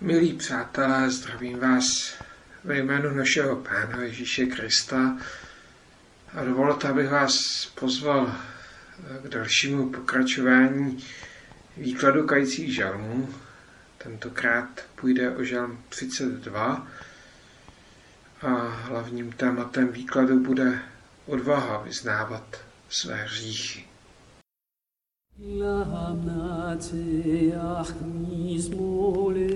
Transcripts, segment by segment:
Milí přátelé, zdravím vás ve jménu našeho Pána Ježíše Krista a dovolte, abych vás pozval k dalšímu pokračování výkladu kajících žalmů. Tentokrát půjde o žalm 32 a hlavním tématem výkladu bude odvaha vyznávat své hříchy. Lamnateach mizmole David.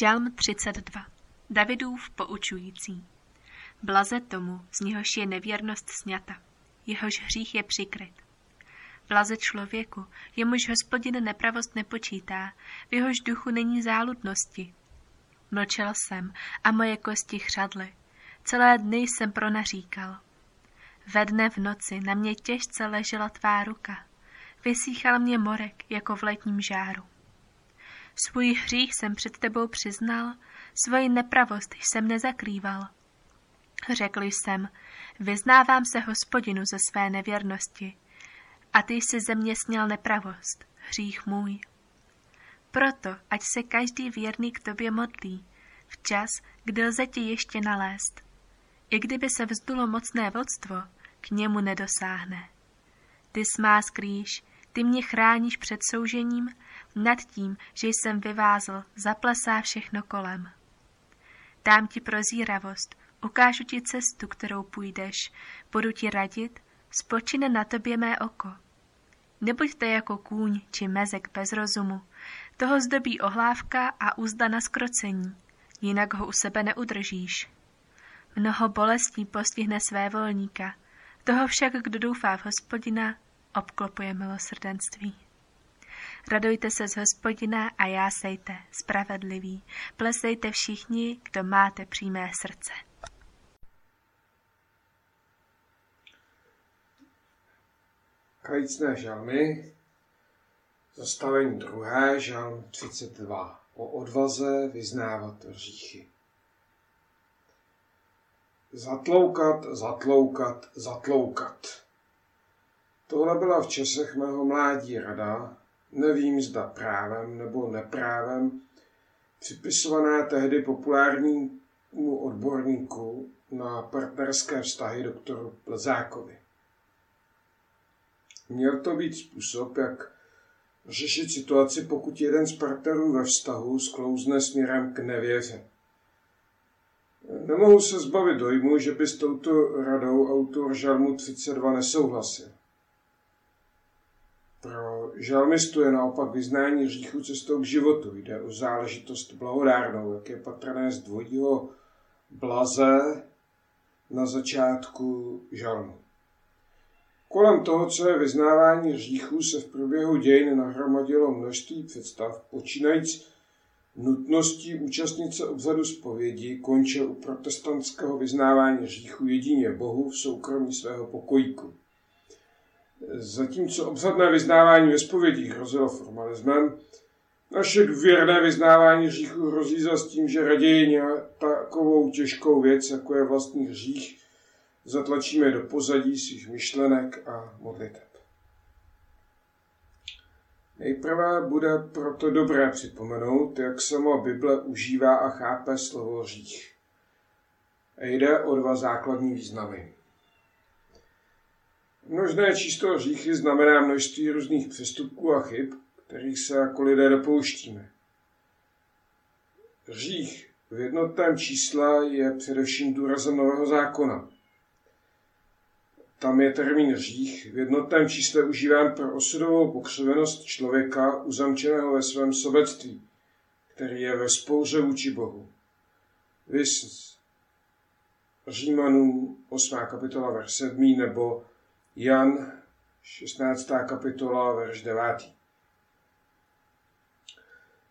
Žalm 32. Davidův poučující. Blaze tomu, z něhož je nevěrnost sňata, jehož hřích je přikryt. Blaze člověku, jemuž hospodin nepravost nepočítá, v jehož duchu není záludnosti. Mlčel jsem a moje kosti chřadly. Celé dny jsem pronaříkal. Ve dne v noci na mě těžce ležela tvá ruka. Vysíchal mě morek jako v letním žáru. Svůj hřích jsem před tebou přiznal, svoji nepravost jsem nezakrýval. Řekl jsem, vyznávám se hospodinu ze své nevěrnosti, a ty jsi ze mě sněl nepravost, hřích můj. Proto, ať se každý věrný k tobě modlí, včas, kdy lze tě ještě nalézt. I kdyby se vzdulo mocné vodstvo, k němu nedosáhne. Ty smá skrýš, ty mě chráníš před soužením, nad tím, že jsem vyvázl, zaplesá všechno kolem. Dám ti prozíravost, ukážu ti cestu, kterou půjdeš, budu ti radit, spočine na tobě mé oko. Nebuďte jako kůň či mezek bez rozumu, toho zdobí ohlávka a úzda na skrocení, jinak ho u sebe neudržíš. Mnoho bolestí postihne své volníka, toho však, kdo doufá v hospodina, obklopuje milosrdenství. Radujte se z hospodina a jásejte, spravedliví, plesejte všichni, kdo máte přímé srdce. Kajícné žalmy, zastavení druhé, žalm 32, o odvaze vyznávat hříchy. Zatloukat, zatloukat, zatloukat. Tohle byla v časech mého mládí rada, nevím zda právem nebo neprávem, připisované tehdy populárnímu odborníku na partnerské vztahy doktoru Plezákovi. Měl to být způsob, jak řešit situaci, pokud jeden z partnerů ve vztahu sklouzne směrem k nevěře. Nemohu se zbavit dojmu, že by s touto radou autor Žalmu 32 nesouhlasil. Pro žalmistu je naopak vyznání hříchu cestou k životu. Jde o záležitost blahodárnou, jak je patrné z dvojího blaze na začátku žalmu. Kolem toho, co je vyznávání hříchů, se v průběhu dějin nahromadilo množství představ, počínajíc nutností účastnit se obřadu zpovědi, končil u protestantského vyznávání hříchu jedině Bohu v soukromí svého pokojíku. Zatímco obřadné vyznávání ve zpovědí hrozilo formalismem, naše důvěrné vyznávání hříchu hrozí za s tím, že raději takovou těžkou věc, jako je vlastní hřích, zatlačíme do pozadí svých myšlenek a modliteb. Nejprve bude proto dobré připomenout, jak sama Bible užívá a chápe slovo hřích. Jde o dva základní významy. Množné číslo hříchy znamená množství různých přestupků a chyb, kterých se jako lidé dopouštíme. Hřích v jednotném čísle je především důrazem nového zákona. Tam je termín hřích v jednotném čísle užíván pro osudovou pokřivenost člověka uzamčeného ve svém sobectví, který je ve spouře vůči Bohu. Vys Římanů 8. kapitola verš 7 nebo Jan 16. kapitola verš 9.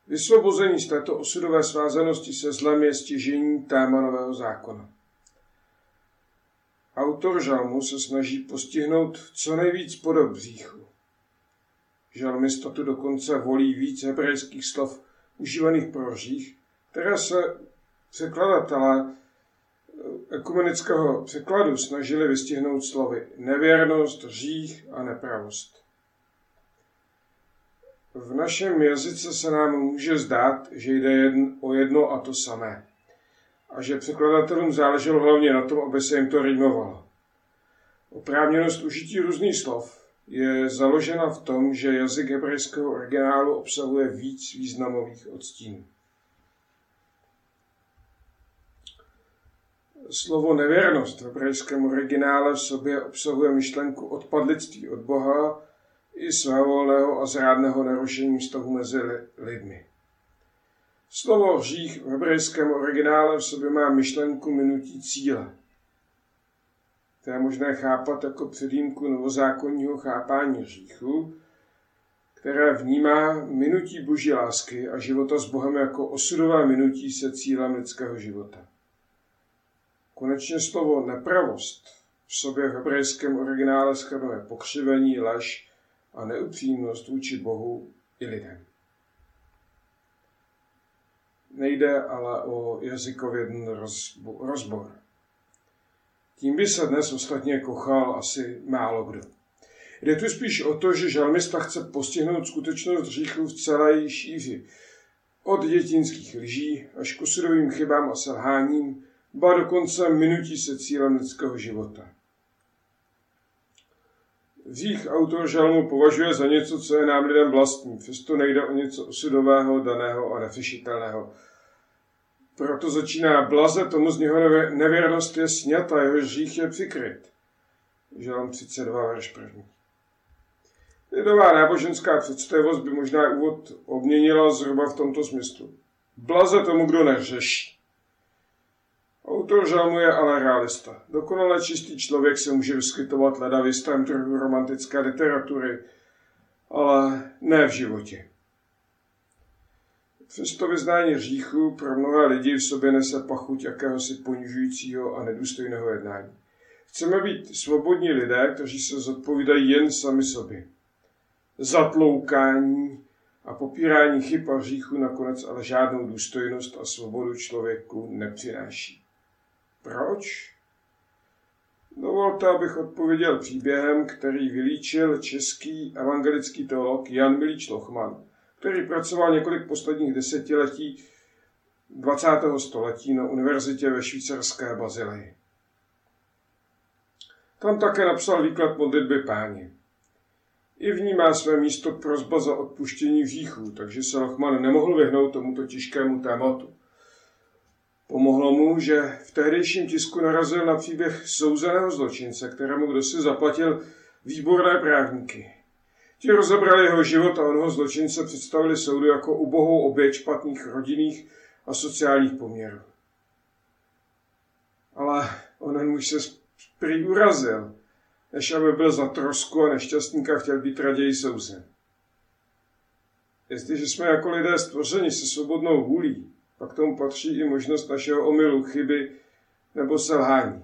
Vysvobození z této osudové svázanosti se zlem je stěžení téma nového zákona. Autor žalmu se snaží postihnout co nejvíc podob bříchu. Žalmista tu dokonce volí víc hebrejských slov užívaných pro hřích, které se překladatelé ekumenického překladu snažili vystihnout slovy nevěrnost, hřích a nepravost. V našem jazyce se nám může zdát, že jde jedn, o jedno a to samé a že překladatelům záleželo hlavně na tom, aby se jim to rýmovalo. Oprávněnost užití různých slov je založena v tom, že jazyk hebrejského originálu obsahuje víc významových odstínů. Slovo nevěrnost v hebrejském originále v sobě obsahuje myšlenku odpadlictví od Boha i svévolného a zrádného narušení vztahu mezi lidmi. Slovo hřích v hebrejském originále v sobě má myšlenku minutí cíle. To je možné chápat jako předjímku novozákonního chápání hříchu, které vnímá minutí boží lásky a života s Bohem jako osudové minutí se cílem lidského života. Konečně slovo nepravost v sobě v hebrejském originále schrnuje pokřivení, lež a neupřímnost vůči Bohu i lidem. Nejde ale o jazykovědný rozbor. Tím by se dnes ostatně kochal asi málo kdo. Jde tu spíš o to, že žalmista chce postihnout skutečnost hříchu v celé šíři. Od dětinských lží až k osudovým chybám a selháním, ba dokonce minutí se cílem lidského života. Hřích autor žalmu považuje za něco, co je nám lidem vlastní, přesto nejde o něco osudového, daného a nefišitelného. Proto začíná blaze, tomu z něho nevěrnost je sněta, jeho hřích je přikryt. Žalm 32, verš 1. Lidová náboženská představivost by možná úvod obměnila zhruba v tomto smyslu. Blaze tomu, kdo neřeší. Autor žalmu je ale realista. Dokonale čistý člověk se může vyskytovat leda v jistém trhu romantické literatury, ale ne v životě. Přesto vyznání hříchu pro mnoha lidí v sobě nese pachuť jakéhosi ponižujícího a nedůstojného jednání. Chceme být svobodní lidé, kteří se zodpovídají jen sami sobě. Zatloukání a popírání chyb a hříchu nakonec ale žádnou důstojnost a svobodu člověku nepřináší. Proč? Dovolte, abych odpověděl příběhem, který vylíčil český evangelický teolog Jan Milíč Lochman, který pracoval několik posledních desetiletí 20. století na univerzitě ve švýcarské Bazileji. Tam také napsal výklad modlitby páně. I v ní má své místo prozba za odpuštění hříchů, takže se Lochman nemohl vyhnout tomuto těžkému tématu. Pomohlo mu, že v tehdejším tisku narazil na příběh souzeného zločince, kterému kdo si zaplatil výborné právníky. Ti rozebrali jeho život a onoho zločince představili soudu jako ubohou oběť špatných rodinných a sociálních poměrů. Ale onen muž se prý urazil, než aby byl za trosku a nešťastníka chtěl být raději souzen. Jestliže jsme jako lidé stvořeni se svobodnou vůlí, pak tomu patří i možnost našeho omylu, chyby nebo selhání.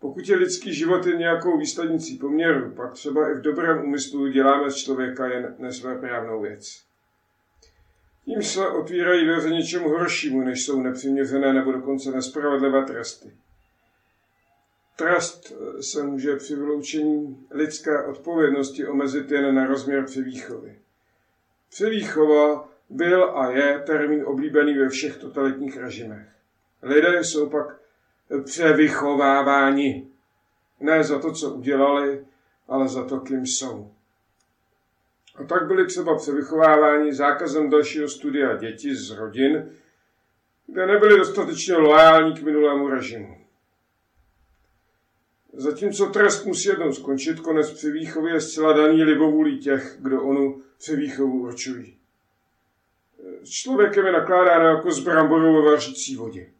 Pokud je lidský život jen nějakou výslednicí poměru, pak třeba i v dobrém úmyslu děláme z člověka jen nesvéprávnou věc. Tím se otvírají dveře něčemu horšímu, než jsou nepřiměřené nebo dokonce nespravedlivé tresty. Trest se může při vyloučení lidské odpovědnosti omezit jen na rozměr převýchovy. Převýchova byl a je termín oblíbený ve všech totalitních režimech. Lidé jsou pak převychováváni. Ne za to, co udělali, ale za to, kým jsou. A tak byli třeba převychováváni zákazem dalšího studia děti z rodin, kde nebyli dostatečně loajální k minulému režimu. Zatímco trest musí jednou skončit, konec převýchovy je zcela daný libovůlí těch, kdo onu převýchovu určují. S člověkem je nakládáno jako s bramborou ve vařící vodě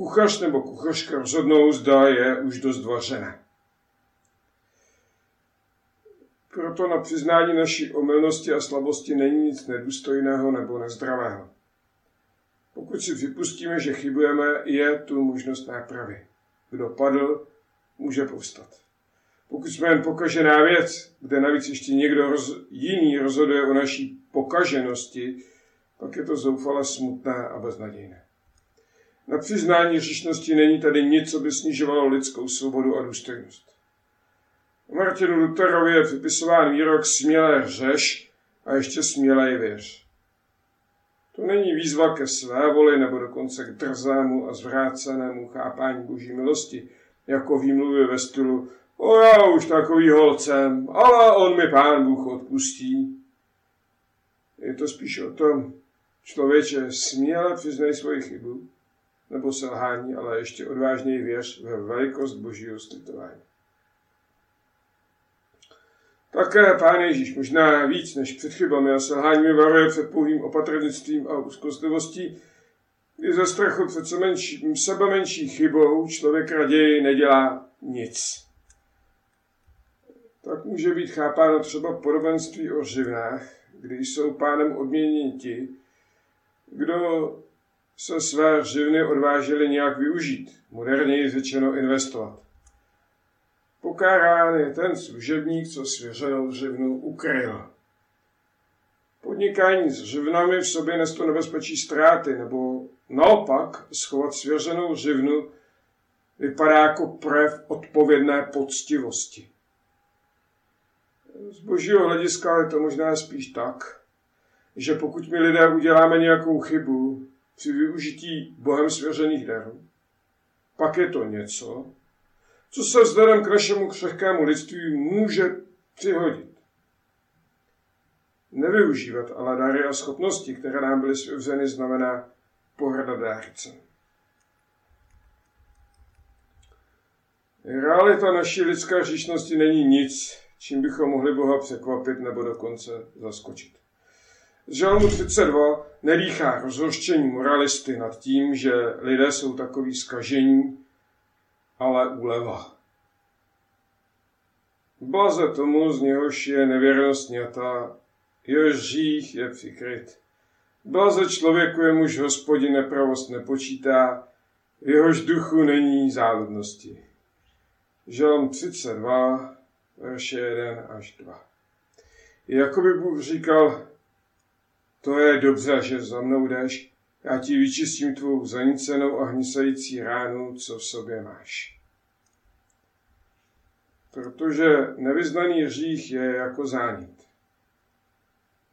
kuchař nebo kuchařka rozhodnou, zda je už dost vařené. Proto na přiznání naší omylnosti a slabosti není nic nedůstojného nebo nezdravého. Pokud si připustíme, že chybujeme, je tu možnost nápravy. Kdo padl, může povstat. Pokud jsme jen pokažená věc, kde navíc ještě někdo roz, jiný rozhoduje o naší pokaženosti, pak je to zoufale smutné a beznadějné. Na přiznání říšnosti není tady nic, co by snižovalo lidskou svobodu a důstojnost. Martinu Lutherovi je připisován výrok smělé řeš a ještě smělej věř. To není výzva ke své voli nebo dokonce k drzámu a zvrácenému chápání boží milosti, jako výmluvy ve stylu o já už takový holcem, ale on mi pán Bůh odpustí. Je to spíš o tom, člověče, směle přiznej svoji chybu, nebo selhání, ale ještě odvážněji věř ve velikost božího slitování. Také pán Ježíš možná víc než před chybami a selháními varuje před pouhým opatrnictvím a úzkostlivostí, kdy ze strachu před se menší, sebe menší chybou člověk raději nedělá nic. Tak může být chápáno třeba podobenství o živnách, kdy jsou pánem odměněni ti, kdo se své živny odvážili nějak využít, moderněji řečeno investovat. Pokárán je ten služebník, co svěřenou živnu ukryl. Podnikání s živnami v sobě nesto nebezpečí ztráty, nebo naopak schovat svěřenou živnu vypadá jako projev odpovědné poctivosti. Z božího hlediska je to možná spíš tak, že pokud my lidé uděláme nějakou chybu při využití Bohem svěřených darů, pak je to něco, co se vzhledem k našemu křehkému lidství může přihodit. Nevyužívat ale dary a schopnosti, které nám byly svěřeny, znamená pohrada dárcem. Realita naší lidské říšnosti není nic, čím bychom mohli Boha překvapit nebo dokonce zaskočit. Žalmu 32 nedýchá rozhořčení moralisty nad tím, že lidé jsou takový skažení, ale úleva. Blaze tomu, z něhož je nevěrnost sněta, jehož řích je přikryt. Blaze člověku, jemuž hospodin nepravost nepočítá, jehož duchu není záludnosti. Žalm 32, verše 1 až 2. Jakoby Bůh říkal, to je dobře, že za mnou jdeš, já ti vyčistím tvou zanicenou a hnisající ránu, co v sobě máš. Protože nevyznaný hřích je jako zánět.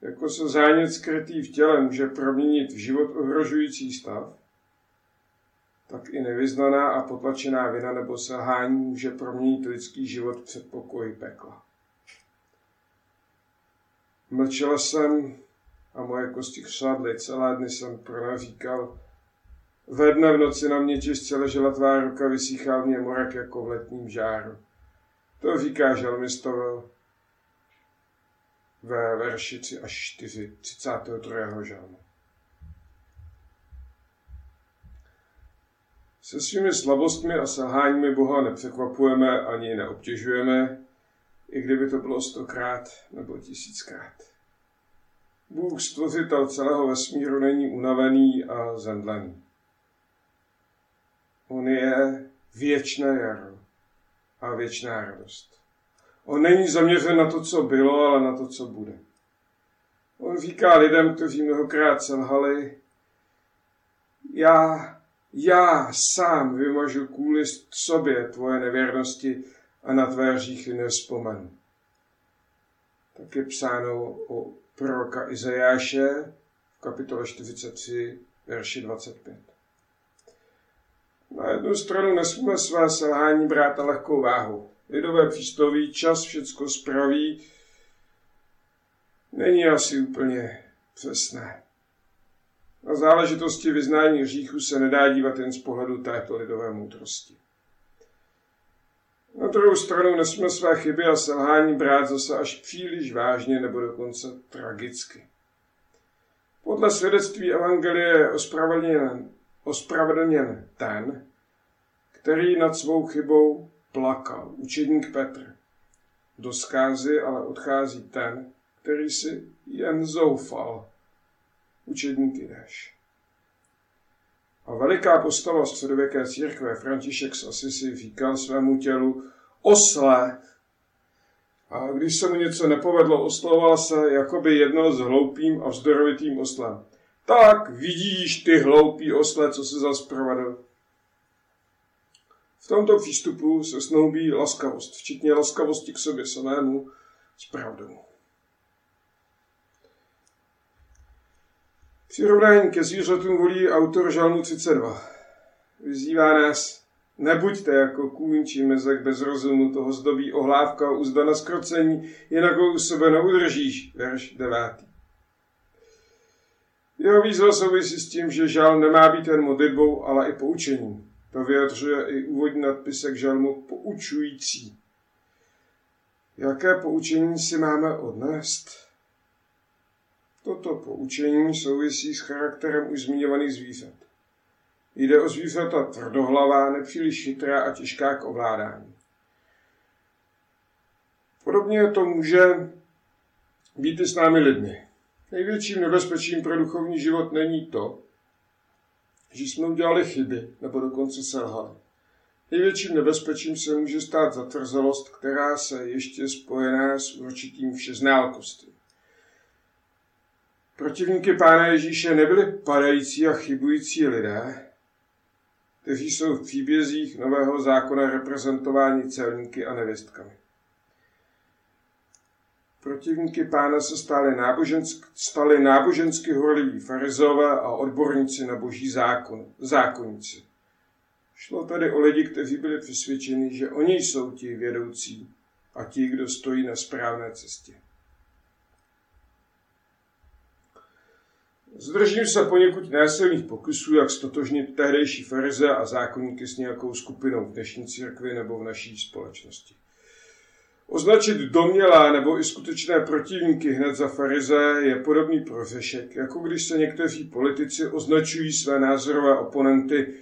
Jako se zánět skrytý v těle může proměnit v život ohrožující stav, tak i nevyznaná a potlačená vina nebo selhání může proměnit lidský život před pokoji pekla. Mlčela jsem a moje kosti chřadly. Celé dny jsem pronaříkal. Ve dne v noci na mě těžce ležela tvá ruka, vysíchal mě morek jako v letním žáru. To říká žalmistové ve verši 3 až 4, 32. žalmu. Se svými slabostmi a selháními Boha nepřekvapujeme ani neobtěžujeme, i kdyby to bylo stokrát nebo tisíckrát. Bůh stvořitel celého vesmíru není unavený a zemdlený. On je věčné jaro a věčná radost. On není zaměřen na to, co bylo, ale na to, co bude. On říká lidem, kteří mnohokrát selhali, já, já sám vymažu kvůli sobě tvoje nevěrnosti a na tvé hříchy nevzpomenu. Tak je psáno o proroka Izajáše v kapitole 43, verši 25. Na jednu stranu nesmíme své selhání brát na lehkou váhu. Lidové přístoví čas všecko spraví, není asi úplně přesné. Na záležitosti vyznání hříchu se nedá dívat jen z pohledu této lidové moudrosti. Na druhou stranu nesmíme své chyby a selhání brát zase až příliš vážně nebo dokonce tragicky. Podle svědectví Evangelie je ospravedlněn, ospravedlněn ten, který nad svou chybou plakal, učedník Petr. Do zkázy ale odchází ten, který si jen zoufal, učedník Jdeš. A veliká postava středověké církve František z Asisi říkal svému tělu osle. A když se mu něco nepovedlo, oslovoval se jakoby jedno s hloupým a vzdorovitým oslem. Tak vidíš ty hloupý osle, co se zas provedl. V tomto přístupu se snoubí laskavost, včetně laskavosti k sobě samému s pravdou. Přirovnání ke zvířatům volí autor žalmu 32. Vyzývá nás, nebuďte jako kůň či mezek bez rozumu, toho zdobí ohlávka uzda na skrocení, jinak ho u sebe neudržíš. Verš 9. Jeho výzva souvisí s tím, že žal nemá být jen modlitbou, ale i poučením. To vyjadřuje i úvodní nadpisek žalmu poučující. Jaké poučení si máme odnést? Toto poučení souvisí s charakterem už zmiňovaných zvířat. Jde o zvířata tvrdohlavá, nepříliš chytrá a těžká k ovládání. Podobně to může být i s námi lidmi. Největším nebezpečím pro duchovní život není to, že jsme udělali chyby nebo dokonce selhali. Největším nebezpečím se může stát zatvrzelost, která se ještě spojená s určitým všeználkostí. Protivníky Pána Ježíše nebyli padající a chybující lidé, kteří jsou v příbězích Nového zákona reprezentováni celníky a nevěstkami. Protivníky pána se stali, nábožensk, stali nábožensky horliví farizové a odborníci na boží zákon, zákonníci. Šlo tady o lidi, kteří byli přesvědčeni, že oni jsou ti vědoucí a ti, kdo stojí na správné cestě. Zdržím se poněkud násilných pokusů, jak stotožnit tehdejší farize a zákonníky s nějakou skupinou v dnešní církvi nebo v naší společnosti. Označit domělá nebo i skutečné protivníky hned za farize je podobný prořešek, jako když se někteří politici označují své názorové oponenty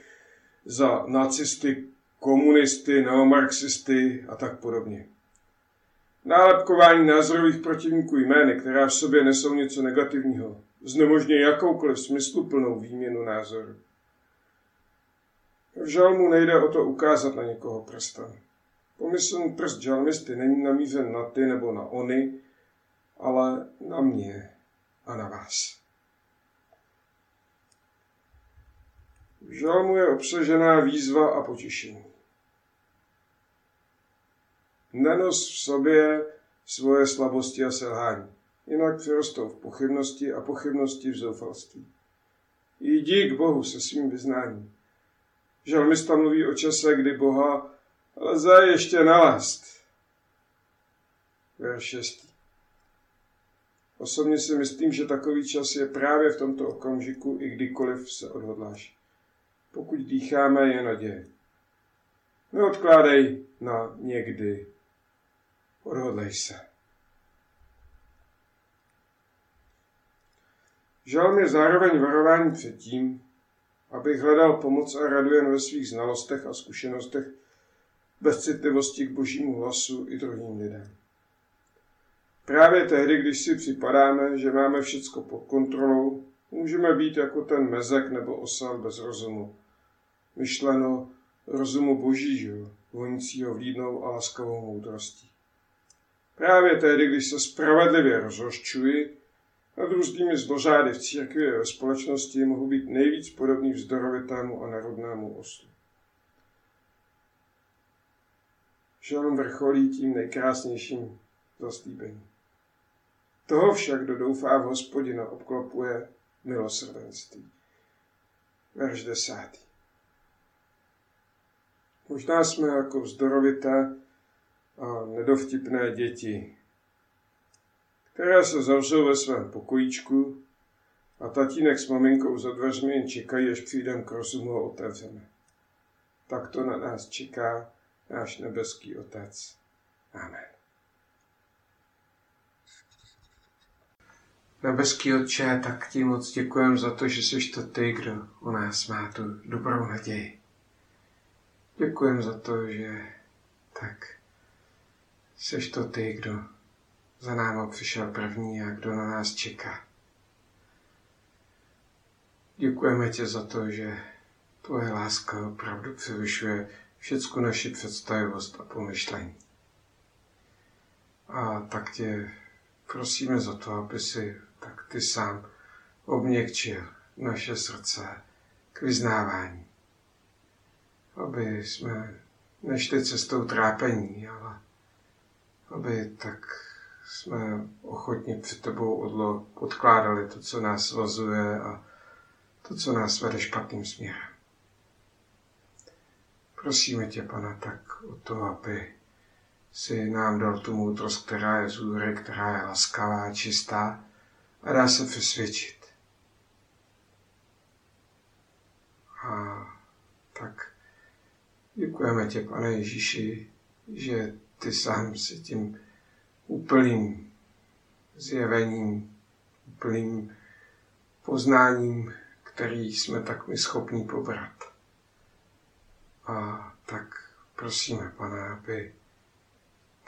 za nacisty, komunisty, neomarxisty a tak podobně. Nálepkování názorových protivníků jmény, která v sobě nesou něco negativního, znemožňuje jakoukoliv smysluplnou výměnu názoru. V žalmu nejde o to ukázat na někoho prstem. Pomyslný prst žalmisty není namířen na ty nebo na ony, ale na mě a na vás. V žalmu je obsažená výzva a potěšení. Nenos v sobě svoje slabosti a selhání, jinak přirostou v pochybnosti a pochybnosti v zoufalství. Jdi k Bohu se svým vyznáním. Žalmista mluví o čase, kdy Boha lze ještě nalézt. Verš 6. Osobně si myslím, že takový čas je právě v tomto okamžiku, i kdykoliv se odhodláš. Pokud dýcháme, je naděje. Neodkládej na někdy. Odhodlej se. Žal je zároveň varování před tím, abych hledal pomoc a radu jen ve svých znalostech a zkušenostech bez citlivosti k božímu hlasu i druhým lidem. Právě tehdy, když si připadáme, že máme všecko pod kontrolou, můžeme být jako ten mezek nebo osel bez rozumu. Myšleno rozumu božího, vonícího vlídnou a laskavou moudrostí. Právě tehdy, když se spravedlivě rozhořčuji, různými zlořády v církvi a společnosti mohu být nejvíc podobný vzdorovitému a narodnému oslu. Žalm vrcholí tím nejkrásnějším zaslíbením. Toho však, kdo doufá v hospodina, obklopuje milosrdenství. Verš desátý. Možná jsme jako vzdorovité a nedovtipné děti, které se zavřou ve svém pokojíčku a tatínek s maminkou za dveřmi jen čekají, až přijdem k rozumu a otevřeme. Tak to na nás čeká náš nebeský Otec. Amen. Nebeský Otče, tak ti moc děkujem za to, že jsi to ty, kdo u nás má tu dobrou naději. Děkujem za to, že tak jsi to ty, kdo za náma přišel první a kdo na nás čeká. Děkujeme tě za to, že Tvoje láska opravdu převyšuje všecku naši představivost a pomyšlení. A tak tě prosíme za to, aby si tak ty sám obměkčil naše srdce k vyznávání. Aby jsme nešli cestou trápení, ale aby tak jsme ochotně před tebou odlo odkládali to, co nás svazuje a to, co nás vede špatným směrem. Prosíme tě, pana, tak o to, aby si nám dal tu moudrost, která je zůry, která je laskavá, čistá a dá se přesvědčit. A tak děkujeme tě, pane Ježíši, že ty sám si tím úplným zjevením, úplným poznáním, který jsme tak my schopni pobrat. A tak prosíme, pane, aby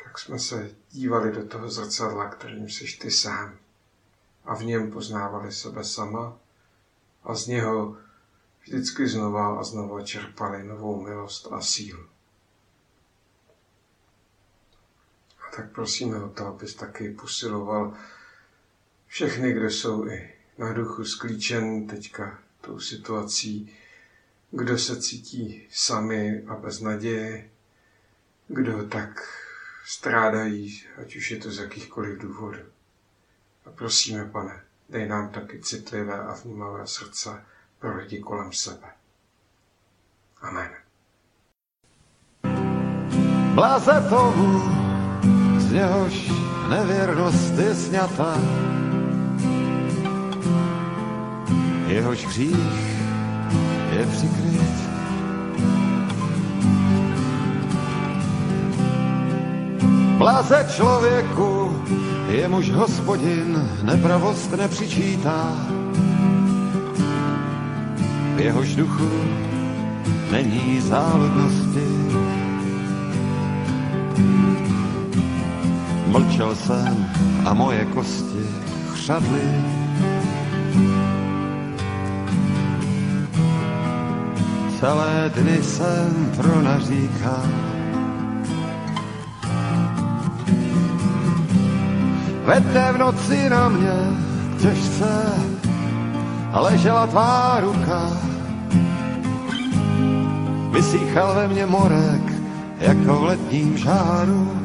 tak jsme se dívali do toho zrcadla, kterým jsi ty sám. A v něm poznávali sebe sama a z něho vždycky znova a znova čerpali novou milost a sílu. A tak prosíme o to, abys taky posiloval všechny, kdo jsou i na duchu sklíčen teďka tou situací, kdo se cítí sami a bez naděje, kdo tak strádají, ať už je to z jakýchkoliv důvodů. A prosíme, pane, dej nám taky citlivé a vnímavé srdce pro lidi kolem sebe. Amen. Bláze tomu, z něhož nevěrnost je sňata, jehož hřích je přikryt. Bláze člověku, jemuž hospodin nepravost nepřičítá. V jehož duchu není záludnosti. Mlčel jsem a moje kosti chřadly. Celé dny jsem pronaříkal. Ve dne v noci na mě těžce ležela tvá ruka. Vysíchal ve mně morek, jako v letním žáru.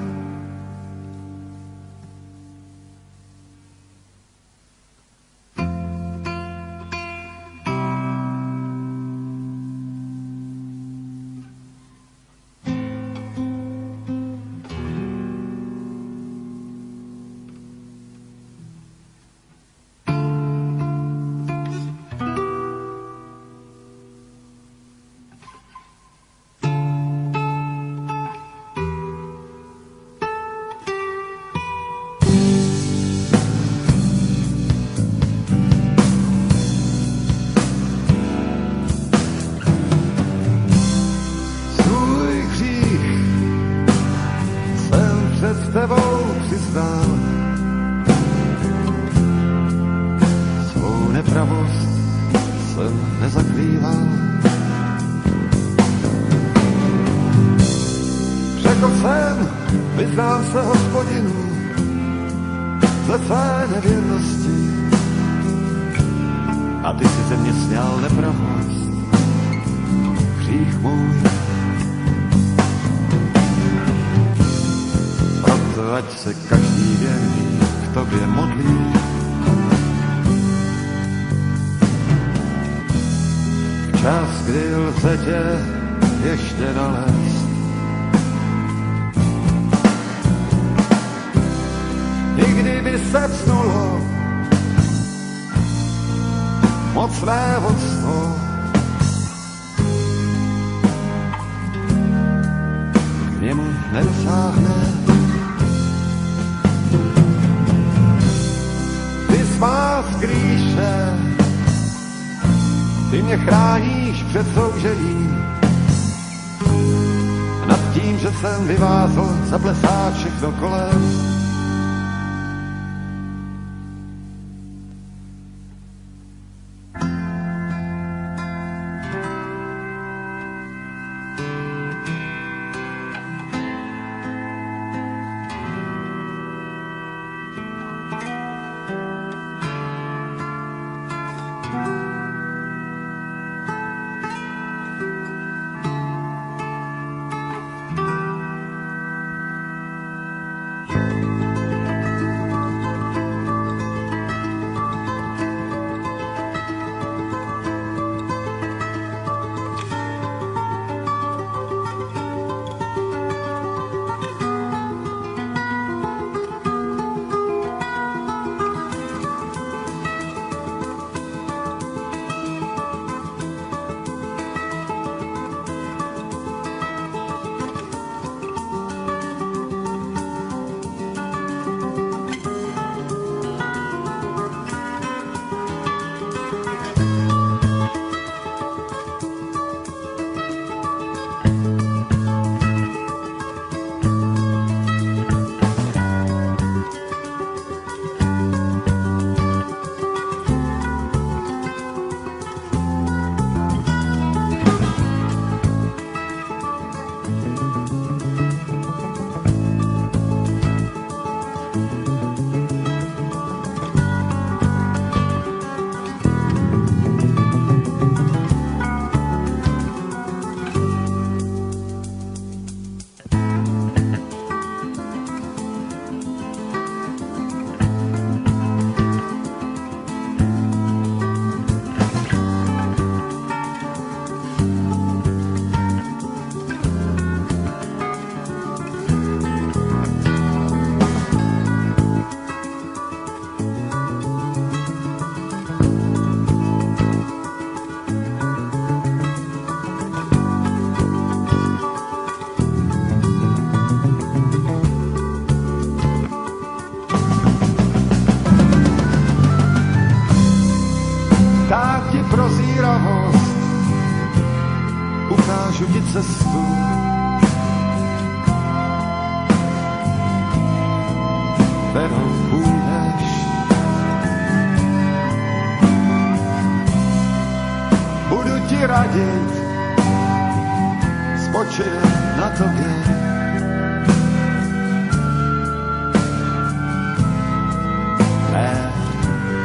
Sněl nepravost, hřích můj. Proto ať se každý věrný k tobě modlí. Čas, kdy lze tě ještě nalézt. Nikdy by se vsnulo mocné vodstvo, k němu nedosáhne. Ty smá skrýše, ty mě chráníš před soužením. Nad tím, že jsem vyvázl, zaplesá všechno kolem.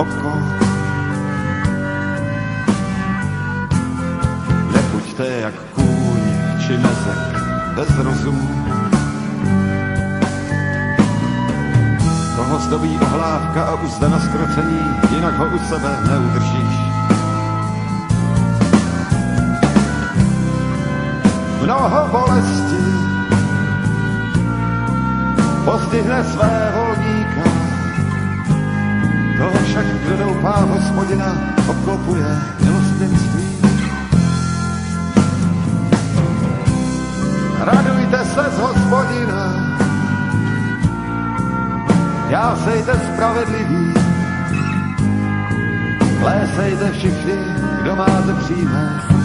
Oko nebuďte jak kůň či mezek bez rozumu. Toho zdobí ohlávka a uzda na skrocení, jinak ho u sebe neudržíš. Mnoho bolesti postihne své volníka, toho však, kdo doufá hospodina, obklopuje milostenství. Radujte se z hospodina, já sejte spravedlivý, lésejte všichni, kdo máte přímé